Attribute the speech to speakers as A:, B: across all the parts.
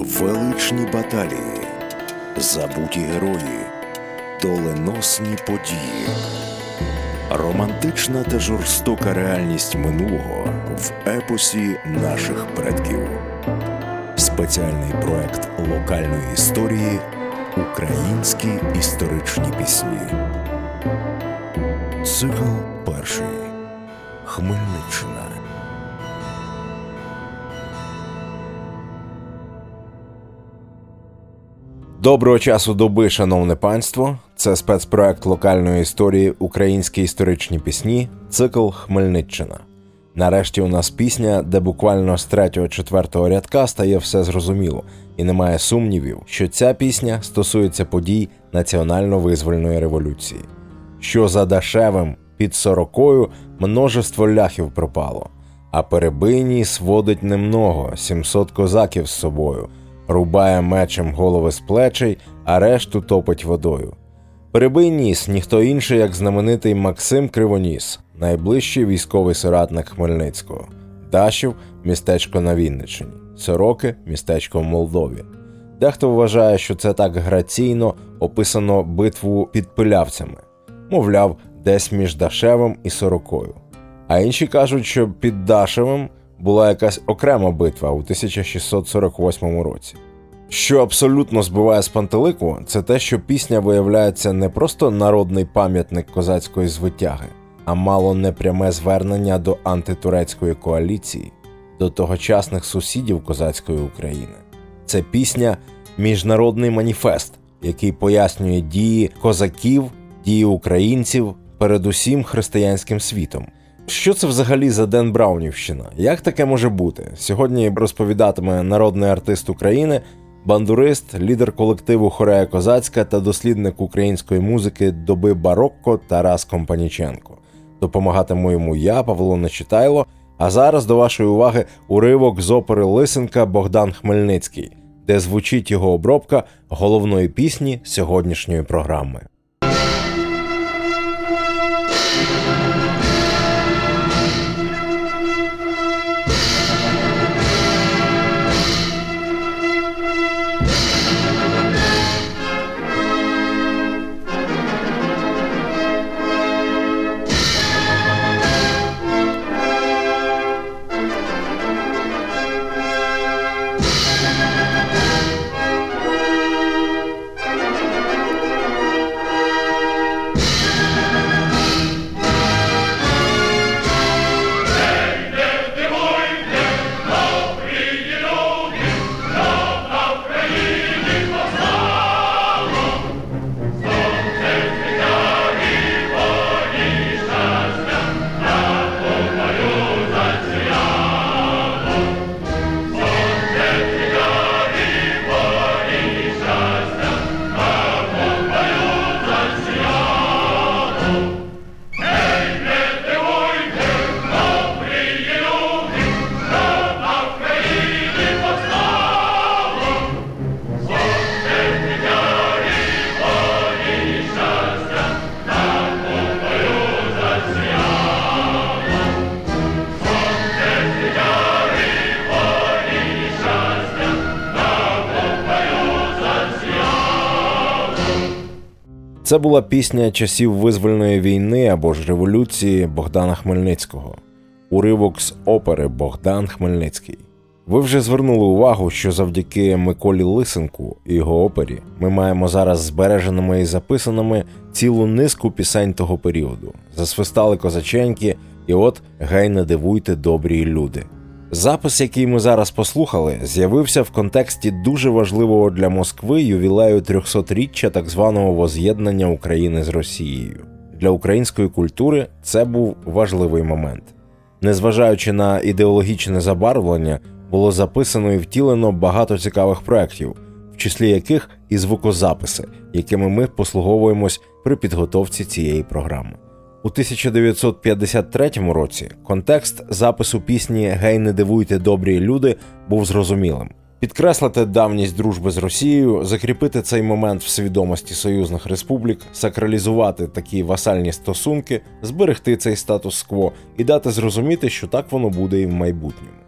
A: Величні баталії, забуті герої, доленосні події, романтична та жорстока реальність минулого в епосі наших предків. Спеціальний проект локальної історії Українські історичні пісні. Цикл перший. Хмельниччина.
B: Доброго часу доби, шановне панство. Це спецпроект локальної історії Українські історичні пісні, цикл Хмельниччина. Нарешті у нас пісня, де буквально з 3-4 рядка стає все зрозуміло, і немає сумнівів, що ця пісня стосується подій національно-визвольної революції. Що за дешевим під сорокою множество ляхів пропало, а перебийній сводить немного 700 козаків з собою рубає мечем голови з плечей, а решту топить водою. Перебий ніс ніхто інший, як знаменитий Максим Кривоніс, найближчий військовий соратник Хмельницького, Дашів містечко на Вінниччині, Сороки містечко в Молдові. Дехто вважає, що це так граційно описано битву під пилявцями, мовляв, десь між Дашевим і Сорокою. А інші кажуть, що під Дашевим була якась окрема битва у 1648 році. Що абсолютно збиває з пантелику, це те, що пісня виявляється не просто народний пам'ятник козацької звитяги, а мало непряме звернення до антитурецької коаліції, до тогочасних сусідів козацької України. Це пісня Міжнародний маніфест, який пояснює дії козаків, дії українців перед усім християнським світом. Що це взагалі за Ден Браунівщина? Як таке може бути? Сьогодні розповідатиме народний артист України, бандурист, лідер колективу Хорея Козацька та дослідник української музики доби Барокко Тарас Компаніченко. Допомагатиму йому я, Павло Нечитайло. А зараз до вашої уваги уривок з опери Лисенка Богдан Хмельницький, де звучить його обробка головної пісні сьогоднішньої програми. Це була пісня часів визвольної війни або ж революції Богдана Хмельницького, уривок з опери Богдан Хмельницький. Ви вже звернули увагу, що завдяки Миколі Лисенку і його опері ми маємо зараз збереженими і записаними цілу низку пісень того періоду. Засвистали козаченьки, і от гей не дивуйте добрі люди. Запис, який ми зараз послухали, з'явився в контексті дуже важливого для Москви ювілею 300-річчя так званого воз'єднання України з Росією. Для української культури це був важливий момент. Незважаючи на ідеологічне забарвлення, було записано і втілено багато цікавих проєктів, в числі яких і звукозаписи, якими ми послуговуємось при підготовці цієї програми. У 1953 році контекст запису пісні Гей, не дивуйте добрі люди був зрозумілим. Підкреслити давність дружби з Росією, закріпити цей момент в свідомості союзних республік, сакралізувати такі васальні стосунки, зберегти цей статус-кво і дати зрозуміти, що так воно буде і в майбутньому.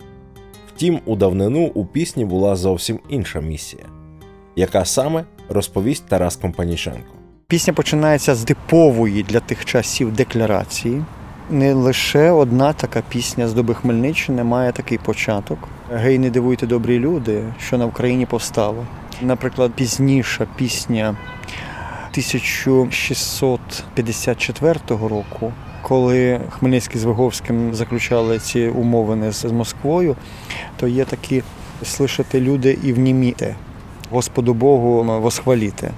B: Втім, у давнину у пісні була зовсім інша місія, яка саме розповість Тарас Компаніченко.
C: Пісня починається з типової для тих часів декларації. Не лише одна така пісня з доби Хмельниччини має такий початок. Гей, не дивуйте добрі люди, що на Україні повстало. Наприклад, пізніша пісня 1654 року, коли Хмельницький з Виговським заключали ці умовини з Москвою, то є такі слышати люди і вніміте, Господу Богу восхваліте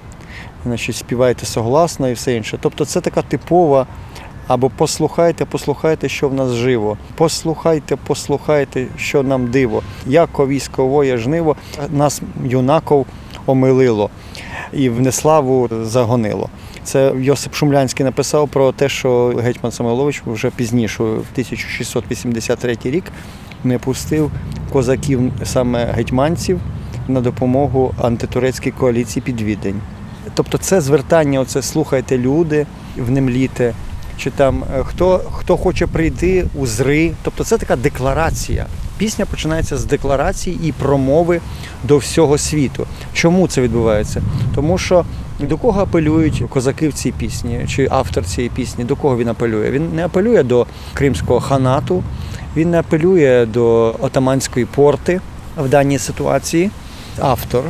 C: значить, співайте согласно і все інше. Тобто це така типова. Або послухайте, послухайте, що в нас живо. Послухайте, послухайте, що нам диво. Яко військовоє жниво нас юнаков омилило і в неславу загонило. Це Йосип Шумлянський написав про те, що гетьман Самойлович вже пізніше, в 1683 рік, не пустив козаків саме гетьманців на допомогу антитурецькій коаліції під Відень. Тобто це звертання, оце слухайте люди, внемліте, чи там е, хто хто хоче прийти у зри. Тобто це така декларація. Пісня починається з декларації і промови до всього світу. Чому це відбувається? Тому що до кого апелюють козаки в цій пісні, чи автор цієї пісні, до кого він апелює? Він не апелює до кримського ханату, він не апелює до отаманської порти в даній ситуації. Автор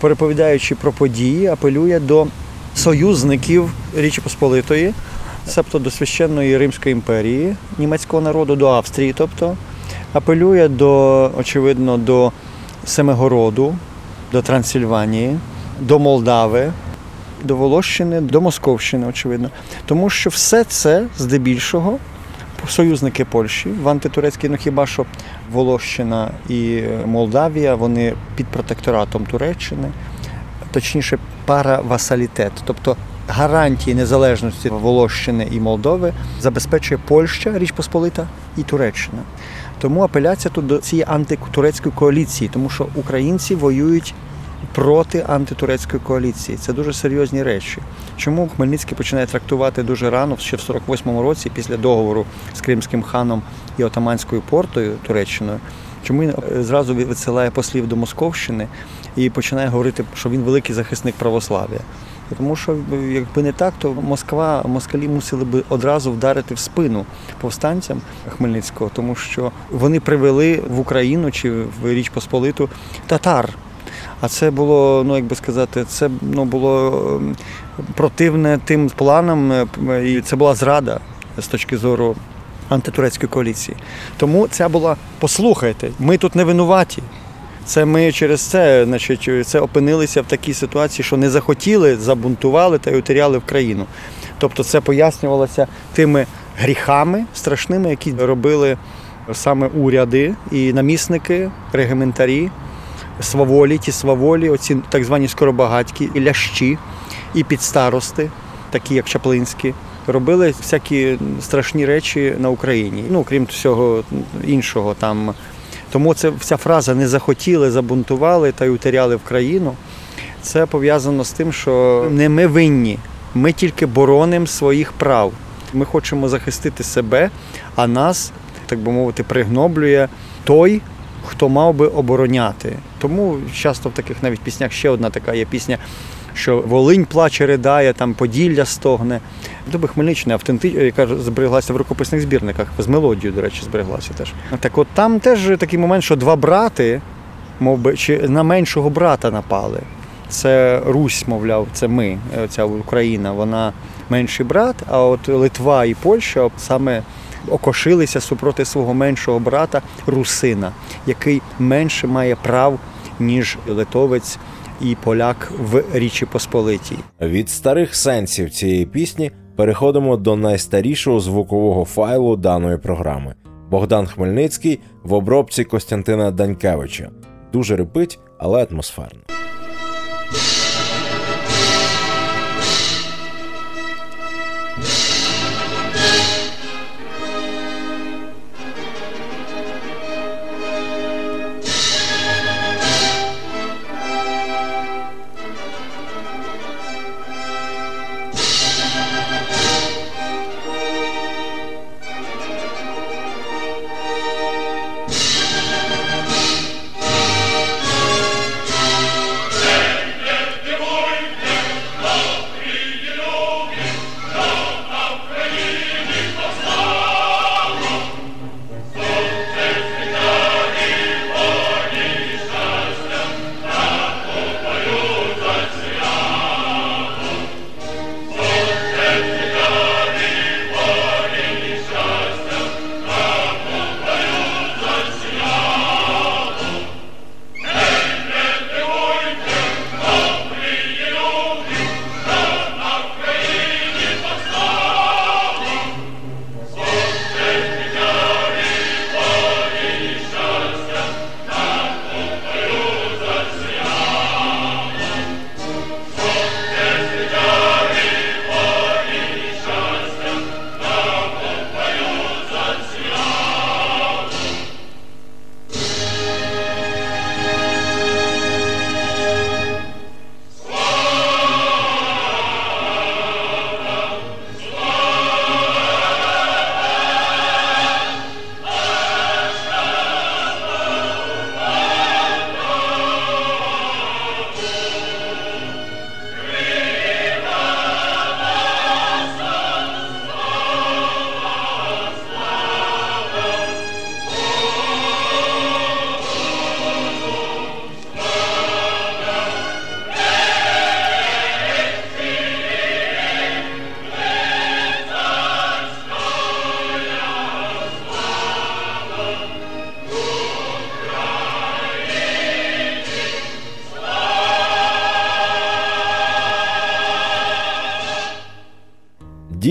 C: переповідаючи про події, апелює до союзників Річі Посполитої, себто до священної Римської імперії, німецького народу, до Австрії, тобто апелює до, очевидно, до Семигороду, до Трансильванії, до Молдави, до Волощини, до Московщини, очевидно. Тому що все це здебільшого союзники Польщі в антитурецькій, ну хіба що Волощина і Молдавія, вони під протекторатом Туреччини, точніше, паравасалітет, тобто гарантії незалежності Волощини і Молдови забезпечує Польща, Річ Посполита і Туреччина. Тому апеляція тут до цієї антитурецької коаліції, тому що українці воюють проти антитурецької коаліції. Це дуже серйозні речі. Чому Хмельницький починає трактувати дуже рано, ще в 48-му році, після договору з Кримським ханом і Отаманською портою Туреччиною? Чому він е, зразу висилає послів до Московщини і починає говорити, що він великий захисник православ'я? Тому що якби не так, то Москва, москалі мусили би одразу вдарити в спину повстанцям Хмельницького, тому що вони привели в Україну чи в Річ Посполиту татар. А це було, ну як би сказати, це ну, було ем, противне тим планам, е, і це була зрада з точки зору антитурецької коаліції. Тому це була, послухайте, ми тут не винуваті. Це ми через це, значить, це опинилися в такій ситуації, що не захотіли, забунтували та й утеряли в країну. Тобто це пояснювалося тими гріхами страшними, які робили саме уряди і намісники, регіментарі сваволі, ті сваволі, оці так звані скоробагатькі, і лящі, і підстарости, такі як Чаплинські, робили всякі страшні речі на Україні. Ну, крім всього іншого там. Тому це вся фраза не захотіли, забунтували та й утеряли в країну. Це пов'язано з тим, що не ми винні, ми тільки боронимо своїх прав. Ми хочемо захистити себе, а нас, так би мовити, пригноблює той, хто мав би обороняти. Тому часто в таких навіть піснях ще одна така є пісня, що Волинь плаче, ридає, там Поділля стогне. Доби Хмельниччина автентична, яка збереглася в рукописних збірниках, з мелодією, до речі, збереглася теж. Так от там теж такий момент, що два брати, мов би, чи на меншого брата напали. Це Русь, мовляв, це ми, ця Україна, вона менший брат, а от Литва і Польща саме окошилися супроти свого меншого брата Русина, який менше має прав, ніж литовець і поляк в Річі Посполитій.
B: Від старих сенсів цієї пісні переходимо до найстарішого звукового файлу даної програми. Богдан Хмельницький в обробці Костянтина Данькевича. Дуже репить, але атмосферно.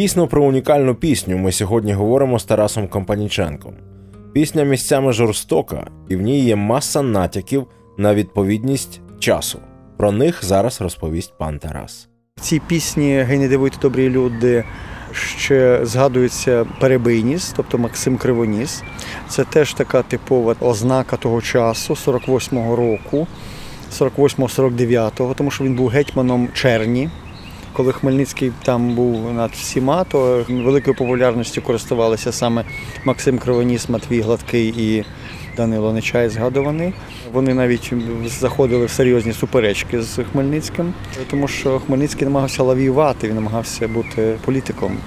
B: Дійсно, про унікальну пісню ми сьогодні говоримо з Тарасом Компаніченком. Пісня місцями жорстока, і в ній є маса натяків на відповідність часу. Про них зараз розповість пан Тарас.
C: В цій пісні Гей, дивуйте добрі люди. Ще згадується перебийніс, тобто Максим Кривоніс. Це теж така типова ознака того часу, 48-го року, 48-49-го, тому що він був гетьманом Черні. Коли Хмельницький там був над всіма, то великою популярністю користувалися саме Максим Кровоніс, Матвій Гладкий і Данило Нечай згадуваний. Вони навіть заходили в серйозні суперечки з Хмельницьким, тому що Хмельницький намагався лавіювати, він намагався бути політиком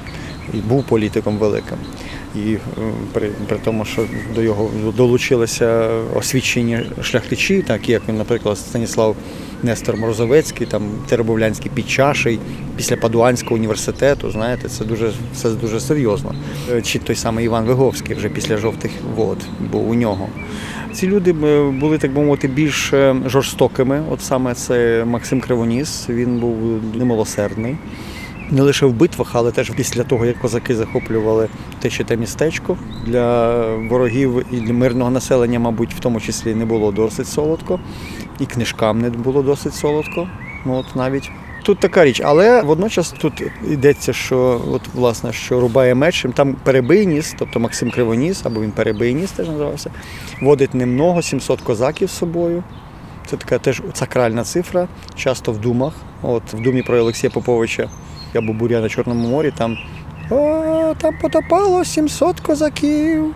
C: і був політиком великим. І е, при, при тому, що до його долучилися освічені шляхтичі, такі як, наприклад, Станіслав Нестор Морозовецький, там Теребовлянський Підчаший, після Падуанського університету, знаєте, це дуже це дуже серйозно. Е, Чи той самий Іван Виговський вже після жовтих вод був у нього. Ці люди е, були, так би мовити, більш жорстокими. От саме це Максим Кривоніс, він був немилосердний. Не лише в битвах, але теж після того, як козаки захоплювали те чи те містечко для ворогів і для мирного населення, мабуть, в тому числі не було досить солодко, і книжкам не було досить солодко. Ну от навіть тут така річ, але водночас тут йдеться, що от власне що рубає мечем, там перебийніс, тобто Максим Кривоніс, або він перебийніс теж називався, водить немного 700 козаків з собою. Це така теж сакральна цифра, часто в думах. От в думі про Олексія Поповича або буря на Чорному морі, там о, там потопало 700 козаків.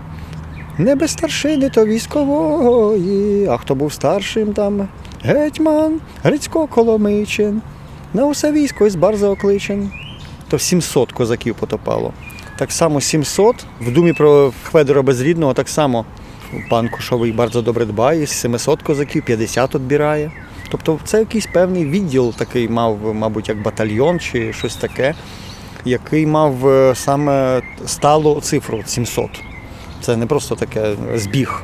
C: Не без старшини, то військової. А хто був старшим там? Гетьман, Грицько Коломичин. На усе військо із барза окличен. То 700 козаків потопало. Так само 700. В думі про Хведора Безрідного так само пан Кушовий bardzo добре дбає, з 700 козаків 50 відбирає. Тобто це якийсь певний відділ такий мав, мабуть, як батальйон чи щось таке, який мав е, саме сталу цифру 700. Це не просто таке збіг.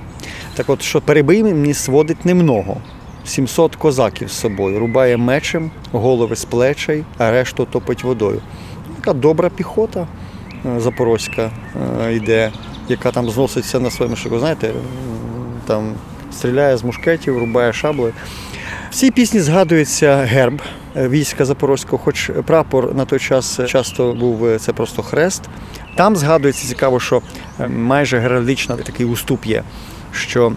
C: Так от, що перебий мені сводить немного. 700 козаків з собою, рубає мечем, голови з плечей, а решту топить водою. Така добра піхота е, запорозька е, йде, яка там зноситься на своєму шику. Знаєте, там стріляє з мушкетів, рубає шаблею. В цій пісні згадується герб е, війська Запорозького, хоч прапор на той час часто був е, це просто хрест. Там згадується цікаво, що е, майже геральдично такий уступ є, що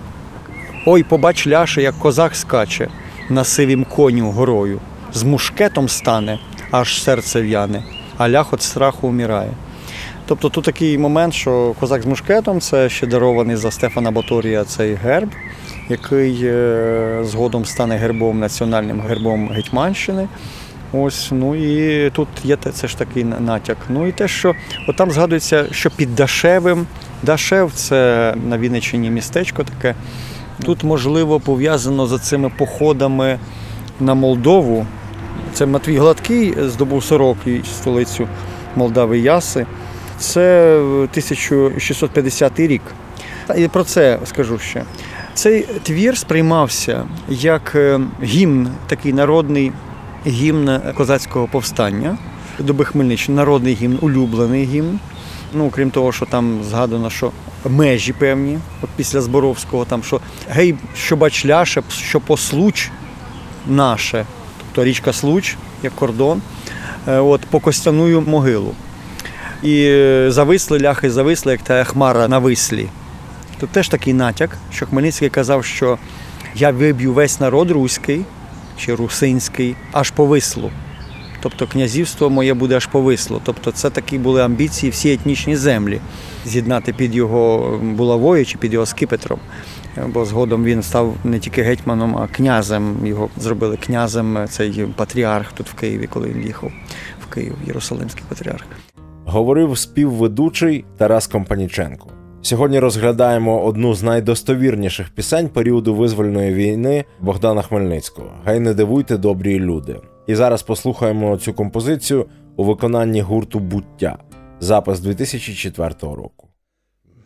C: ой, побач ляше, як козак скаче на сивім коню горою, з мушкетом стане, аж серце в'яне, а лях от страху вмирає. Тобто тут такий момент, що козак з мушкетом це ще дарований за Стефана Баторія цей герб, який е, згодом стане гербом національним гербом Гетьманщини. Ось, ну і тут є це ж такий натяк. Ну і те, що от там згадується, що під Дашевим, Дашев це на Вінниччині містечко таке. Тут, можливо, пов'язано за цими походами на Молдову. Це Матвій Гладкий здобув 40 столицю Молдави Яси. Це 1650 рік. І про це скажу ще. Цей твір сприймався як е, гімн, такий народний гімн козацького повстання доби Хмельниччини, народний гімн, улюблений гімн. Ну, крім того, що там згадано, що межі певні, от після Зборовського, там що гей, що бач ляше, що послуч наше, тобто річка Случ, як кордон, е, от по Костяную могилу. І е, зависли ляхи, зависли, як та хмара на вислі. Тут теж такий натяк, що Хмельницький казав, що я виб'ю весь народ руський чи русинський аж по вислу. Тобто князівство моє буде аж по вислу. Тобто це такі були амбіції всі етнічні землі з'єднати під його булавою чи під його скипетром. Бо згодом він став не тільки гетьманом, а князем. Його зробили князем цей патріарх тут в Києві, коли він їхав в Київ, Єрусалимський патріарх.
B: Говорив співведучий Тарас Компаніченко. Сьогодні розглядаємо одну з найдостовірніших пісень періоду визвольної війни Богдана Хмельницького. Гай не дивуйте, добрі люди. І зараз послухаємо цю композицію у виконанні гурту Буття. Запис 2004 року.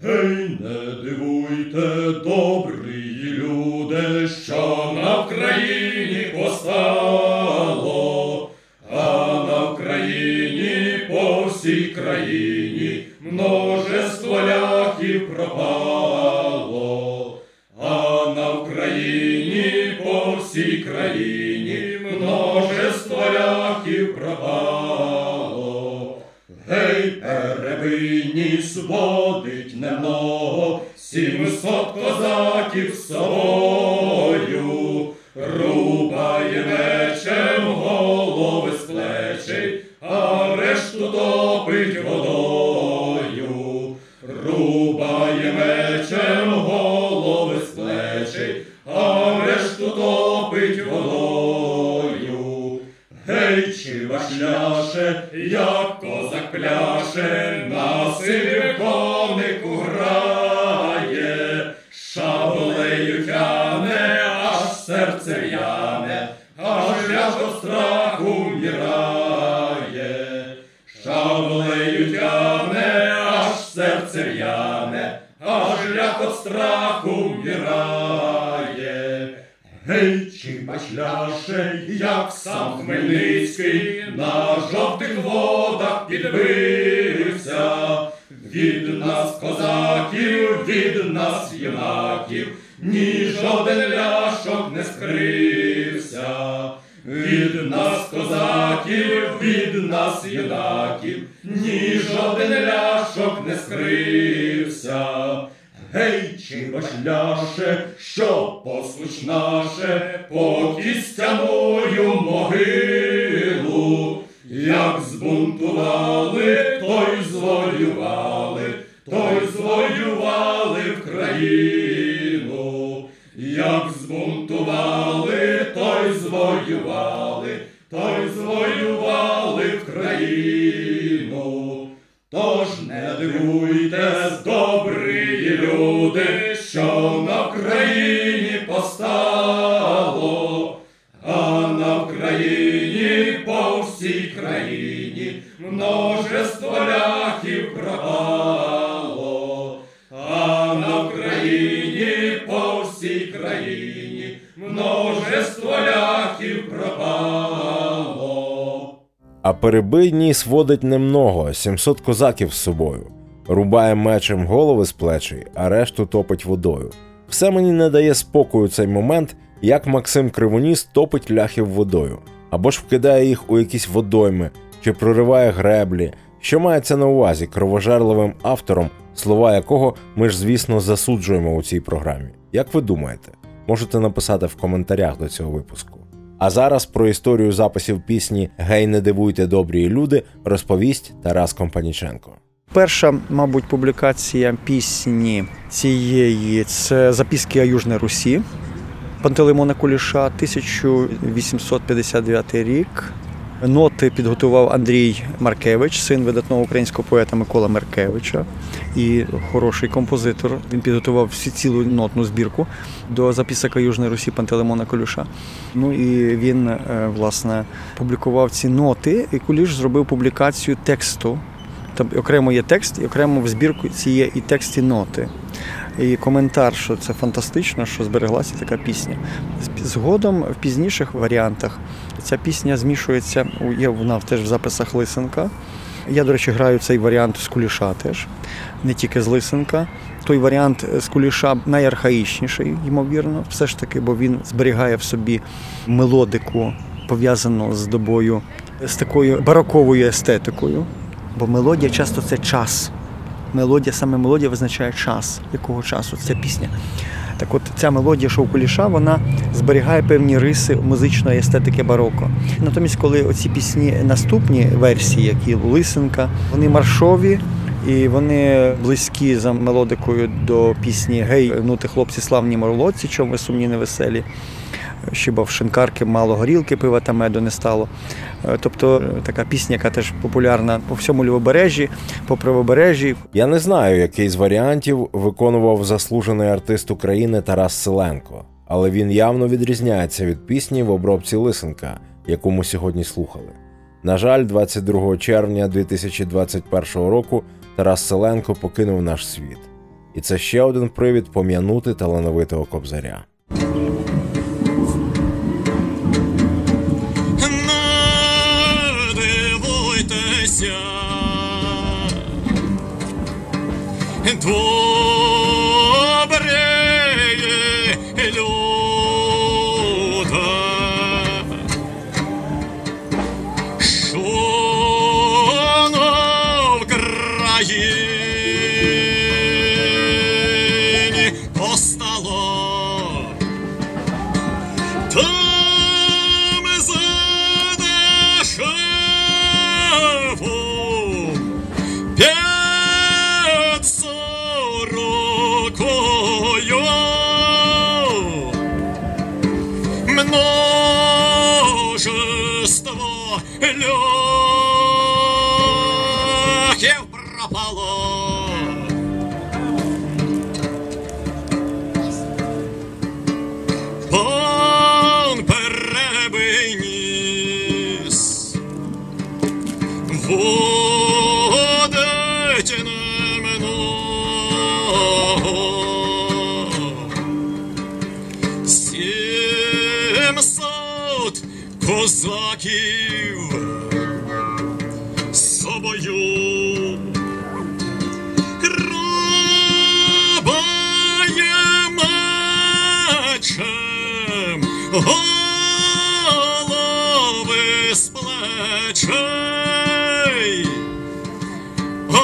D: Гей, не дивуйте, добрі люди, що на Вкраїні постало, а на Вкраїні по всій країні множество ляхів пропало, а на Україні по всій країні множество ляхів пропало. Гей, перебині сводить немного, сімсот козаків собою, пляше, на сильвиковнику водах підбився, від нас козаків, від нас юнаків, ні жоден ляшок не скрився, від нас козаків, від нас юнаків, ні жоден ляшок не скрився. Гей, чи башляше, що послуш наше по кістяною могилу, А
B: перебий ніс водить немного, 700 козаків з собою. Рубає мечем голови з плечей, а решту топить водою. Все мені не дає спокою цей момент, як Максим Кривоніс топить ляхів водою, або ж вкидає їх у якісь водойми, чи прориває греблі, що мається на увазі кровожерливим автором, слова якого ми ж, звісно, засуджуємо у цій програмі. Як ви думаєте? Можете написати в коментарях до цього випуску. А зараз про історію записів пісні Гей, не дивуйте добрі люди розповість Тарас Компаніченко.
C: Перша, мабуть, публікація пісні цієї це записки о Южній Русі Пантелеймона Куліша, 1859 рік. Ноти підготував Андрій Маркевич, син видатного українського поета Микола Маркевича і хороший композитор. Він підготував всі цілу нотну збірку до записок о Южній Русі Пантелеймона Куліша. Ну і він е, власне публікував ці ноти, і Куліш зробив публікацію тексту там окремо є текст, і окремо в збірку ці є і текст, і ноти. І коментар, що це фантастично, що збереглася така пісня. Згодом в пізніших варіантах ця пісня змішується, є вона теж в записах Лисенка. Я, до речі, граю цей варіант з куліша теж, не тільки з Лисенка. Той варіант з куліша найархаїчніший, ймовірно, все ж таки, бо він зберігає в собі мелодику, пов'язану з добою, з такою бароковою естетикою. Бо мелодія часто це час. Мелодія, саме мелодія визначає час, якого часу ця пісня. Так от ця мелодія Шовкуліша, вона зберігає певні риси музичної естетики бароко. Натомість, коли оці пісні, наступні версії, які Лисенка, вони маршові і вони близькі за мелодикою до пісні Гей, ну ти хлопці славні морлоці, чому ви сумні невеселі. Щиба в шинкарки мало горілки, пива та меду не стало. Е, Тобто е, така пісня, яка теж популярна по всьому лівобережжі, по правобережжі.
B: Я не знаю, який з варіантів виконував заслужений артист України Тарас Селенко, але він явно відрізняється від пісні в обробці Лисенка, яку ми сьогодні слухали. На жаль, 22 червня 2021 року Тарас Селенко покинув наш світ. І це ще один привід пом'янути талановитого кобзаря.
E: iglesia en tu козаків собою. Рабає мечем, голови з плечей, а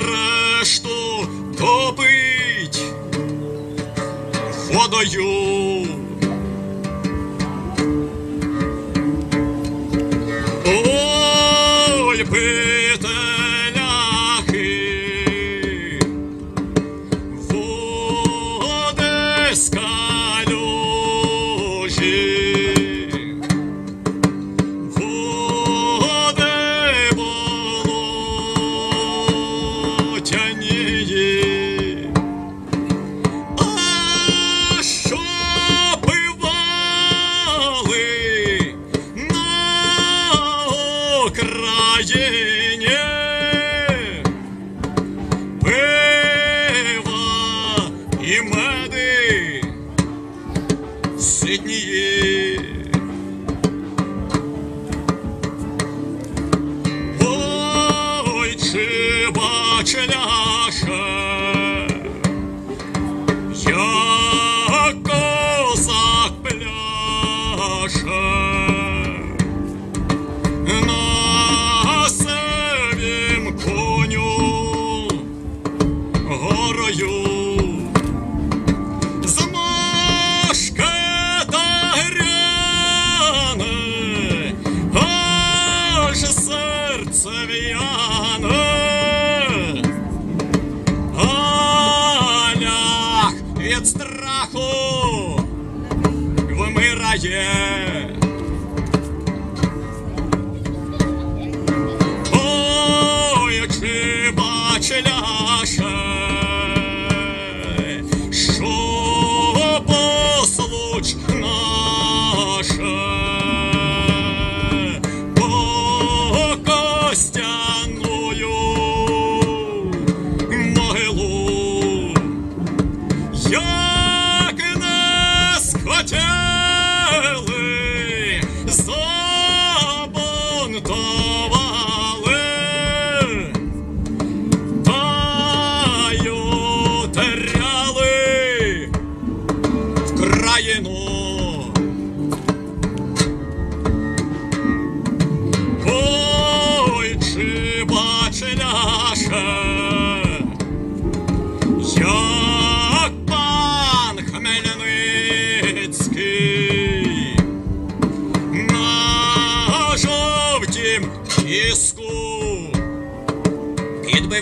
E: решту топить водою.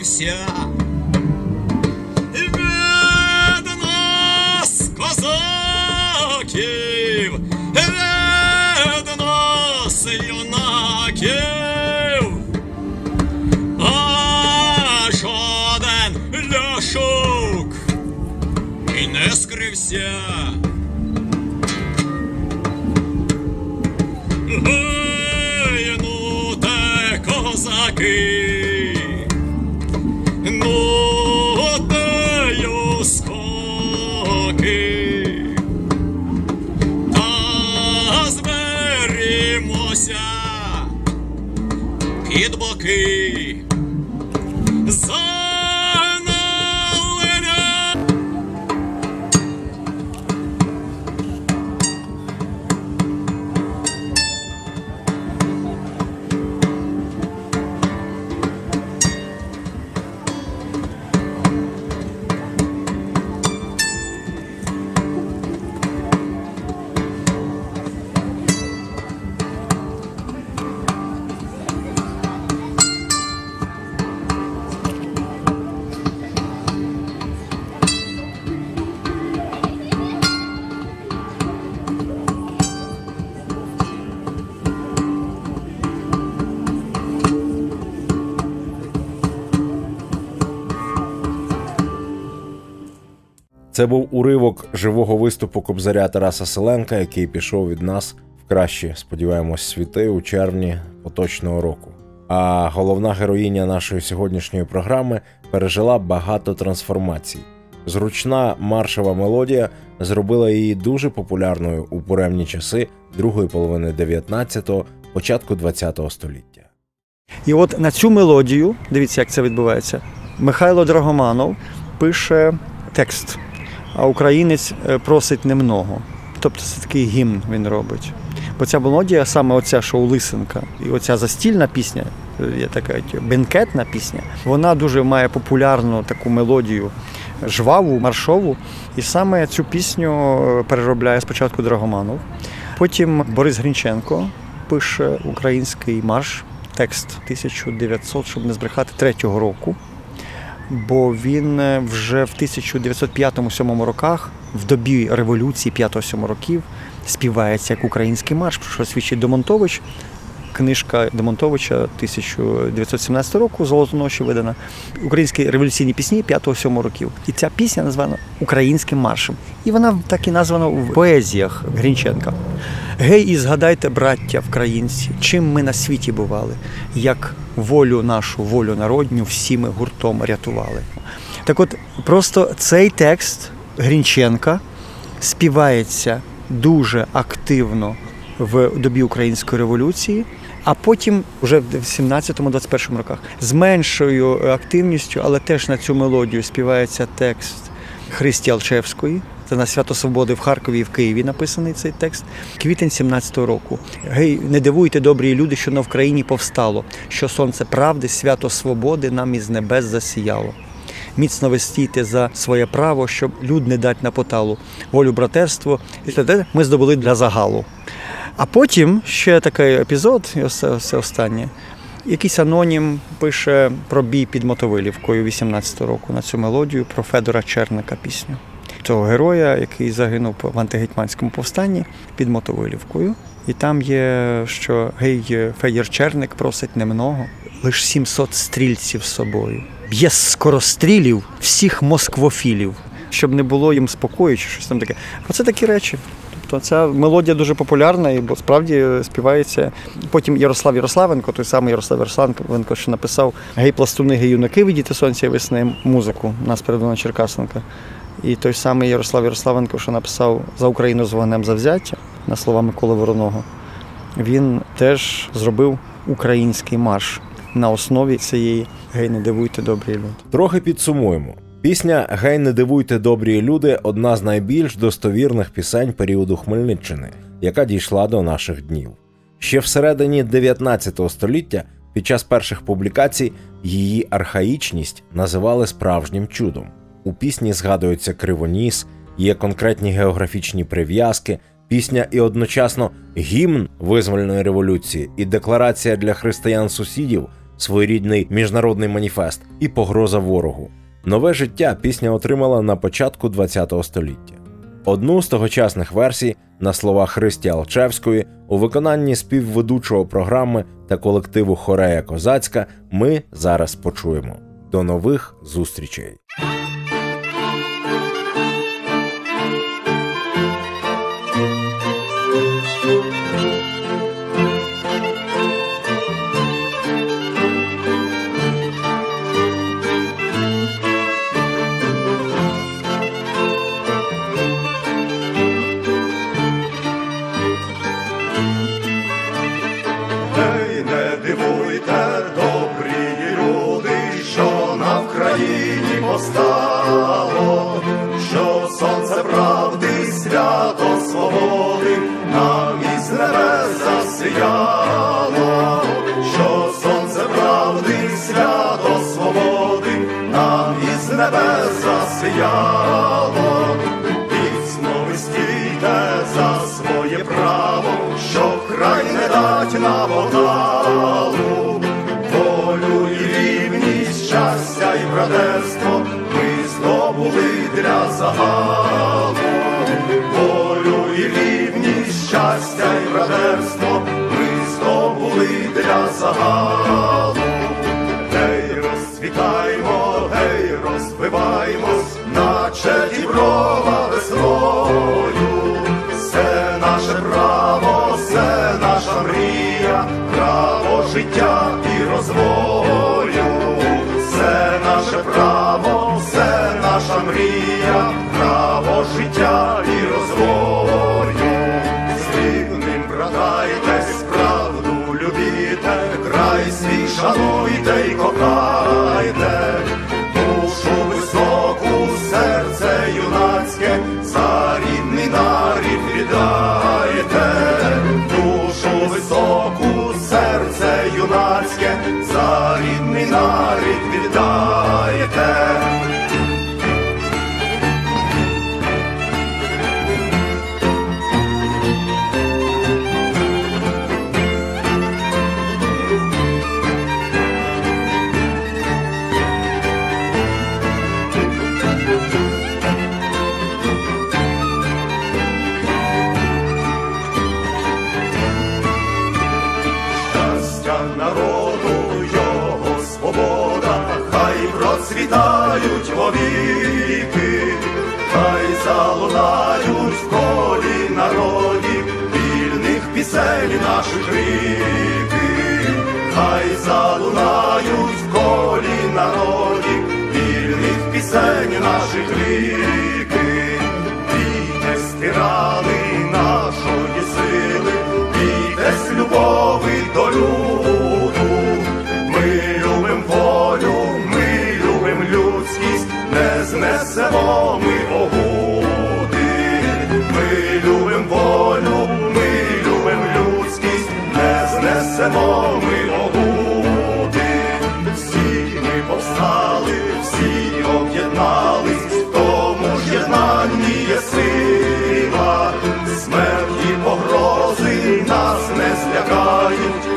E: Yeah. Hey.
B: Це був уривок живого виступу кобзаря Тараса Селенка, який пішов від нас в кращі, сподіваємось, світи у червні поточного року. А головна героїня нашої сьогоднішньої програми пережила багато трансформацій. Зручна маршова мелодія зробила її дуже популярною у буремні часи другої половини 19-го, початку 20-го століття.
C: І от на цю мелодію, дивіться, як це відбувається. Михайло Драгоманов пише текст, а українець е, просить немного. Тобто це такий гімн він робить. Бо ця мелодія, саме оця, що у Лисенка, і оця застільна пісня, е, є така бенкетна пісня, вона дуже має популярну таку мелодію, жваву, маршову. І саме цю пісню е, переробляє спочатку Драгоманов. Потім Борис Грінченко пише український марш, текст 1900, щоб не збрехати, третього року. Бо він е, вже в 1905-7 роках, в добі революції 5-7 років, співається як український марш, про що свідчить Домонтович. Книжка Демонтовича 1917 року Золото ночі видана. Українські революційні пісні 5-7 років. І ця пісня названа Українським маршем. І вона так і названа в поезіях Грінченка. Гей, і згадайте, браття українці, чим ми на світі бували, як волю нашу, волю народню, всі ми гуртом рятували. Так от, просто цей текст Грінченка співається дуже активно в добі української революції, а потім, вже в 17-21 роках, з меншою активністю, але теж на цю мелодію співається текст Христі Алчевської. Це на Свято Свободи в Харкові і в Києві написаний цей текст. Квітень 17-го року. Гей, не дивуйте, добрі люди, що на Вкраїні повстало, що сонце правди, свято свободи нам із небес засіяло. Міцно ви стійте за своє право, щоб люд не дать на поталу. Волю братерство ми здобули для загалу. А потім ще такий епізод, і це, все останнє. Якийсь анонім пише про бій під Мотовилівкою 18-го року на цю мелодію про Федора Черника пісню. Цього героя, який загинув в антигетьманському повстанні під Мотовилівкою. І там є, що гей, Федір Черник просить немного, лиш 700 стрільців з собою. Б'є скорострілів всіх москвофілів, щоб не було їм спокою чи щось там таке. Оце такі речі. Тобто ця мелодія дуже популярна і справді співається. Потім Ярослав Ярославенко, той самий Ярослав Ярославенко, що написав гей пластуни, гей юнаки, видіти сонця і весни музику нас передано Черкасенка. І той самий Ярослав Ярославенко, що написав за Україну з вогнем завзяття на слова Миколи Вороного, він теж зробив український марш на основі цієї гей, не дивуйте добрі люди.
B: Трохи підсумуємо. Пісня Гей, не дивуйте добрі люди одна з найбільш достовірних пісень періоду Хмельниччини, яка дійшла до наших днів. Ще всередині 19 століття, під час перших публікацій, її архаїчність називали справжнім чудом. У пісні згадується кривоніс, є конкретні географічні прив'язки, пісня і одночасно гімн визвольної революції і декларація для християн-сусідів, своєрідний міжнародний маніфест і погроза ворогу. Нове життя пісня отримала на початку ХХ століття. Одну з тогочасних версій на слова Христі Алчевської у виконанні співведучого програми та колективу Хорея Козацька ми зараз почуємо. До нових зустрічей!
F: Процвітають вовіки, хай залунають в колі народів, вільних пісень наших ріки, хай залунають в колі народів, вільних пісень наших ріки, бійте стирали нашої сили, бійтесь любови до люду. несемо ми огуди, ми любим волю, ми любим людськість, не знесемо ми огуди, всі ми повстали, всі об'єднались, тому ж єднанні є сила, смерті погрози нас не злякають.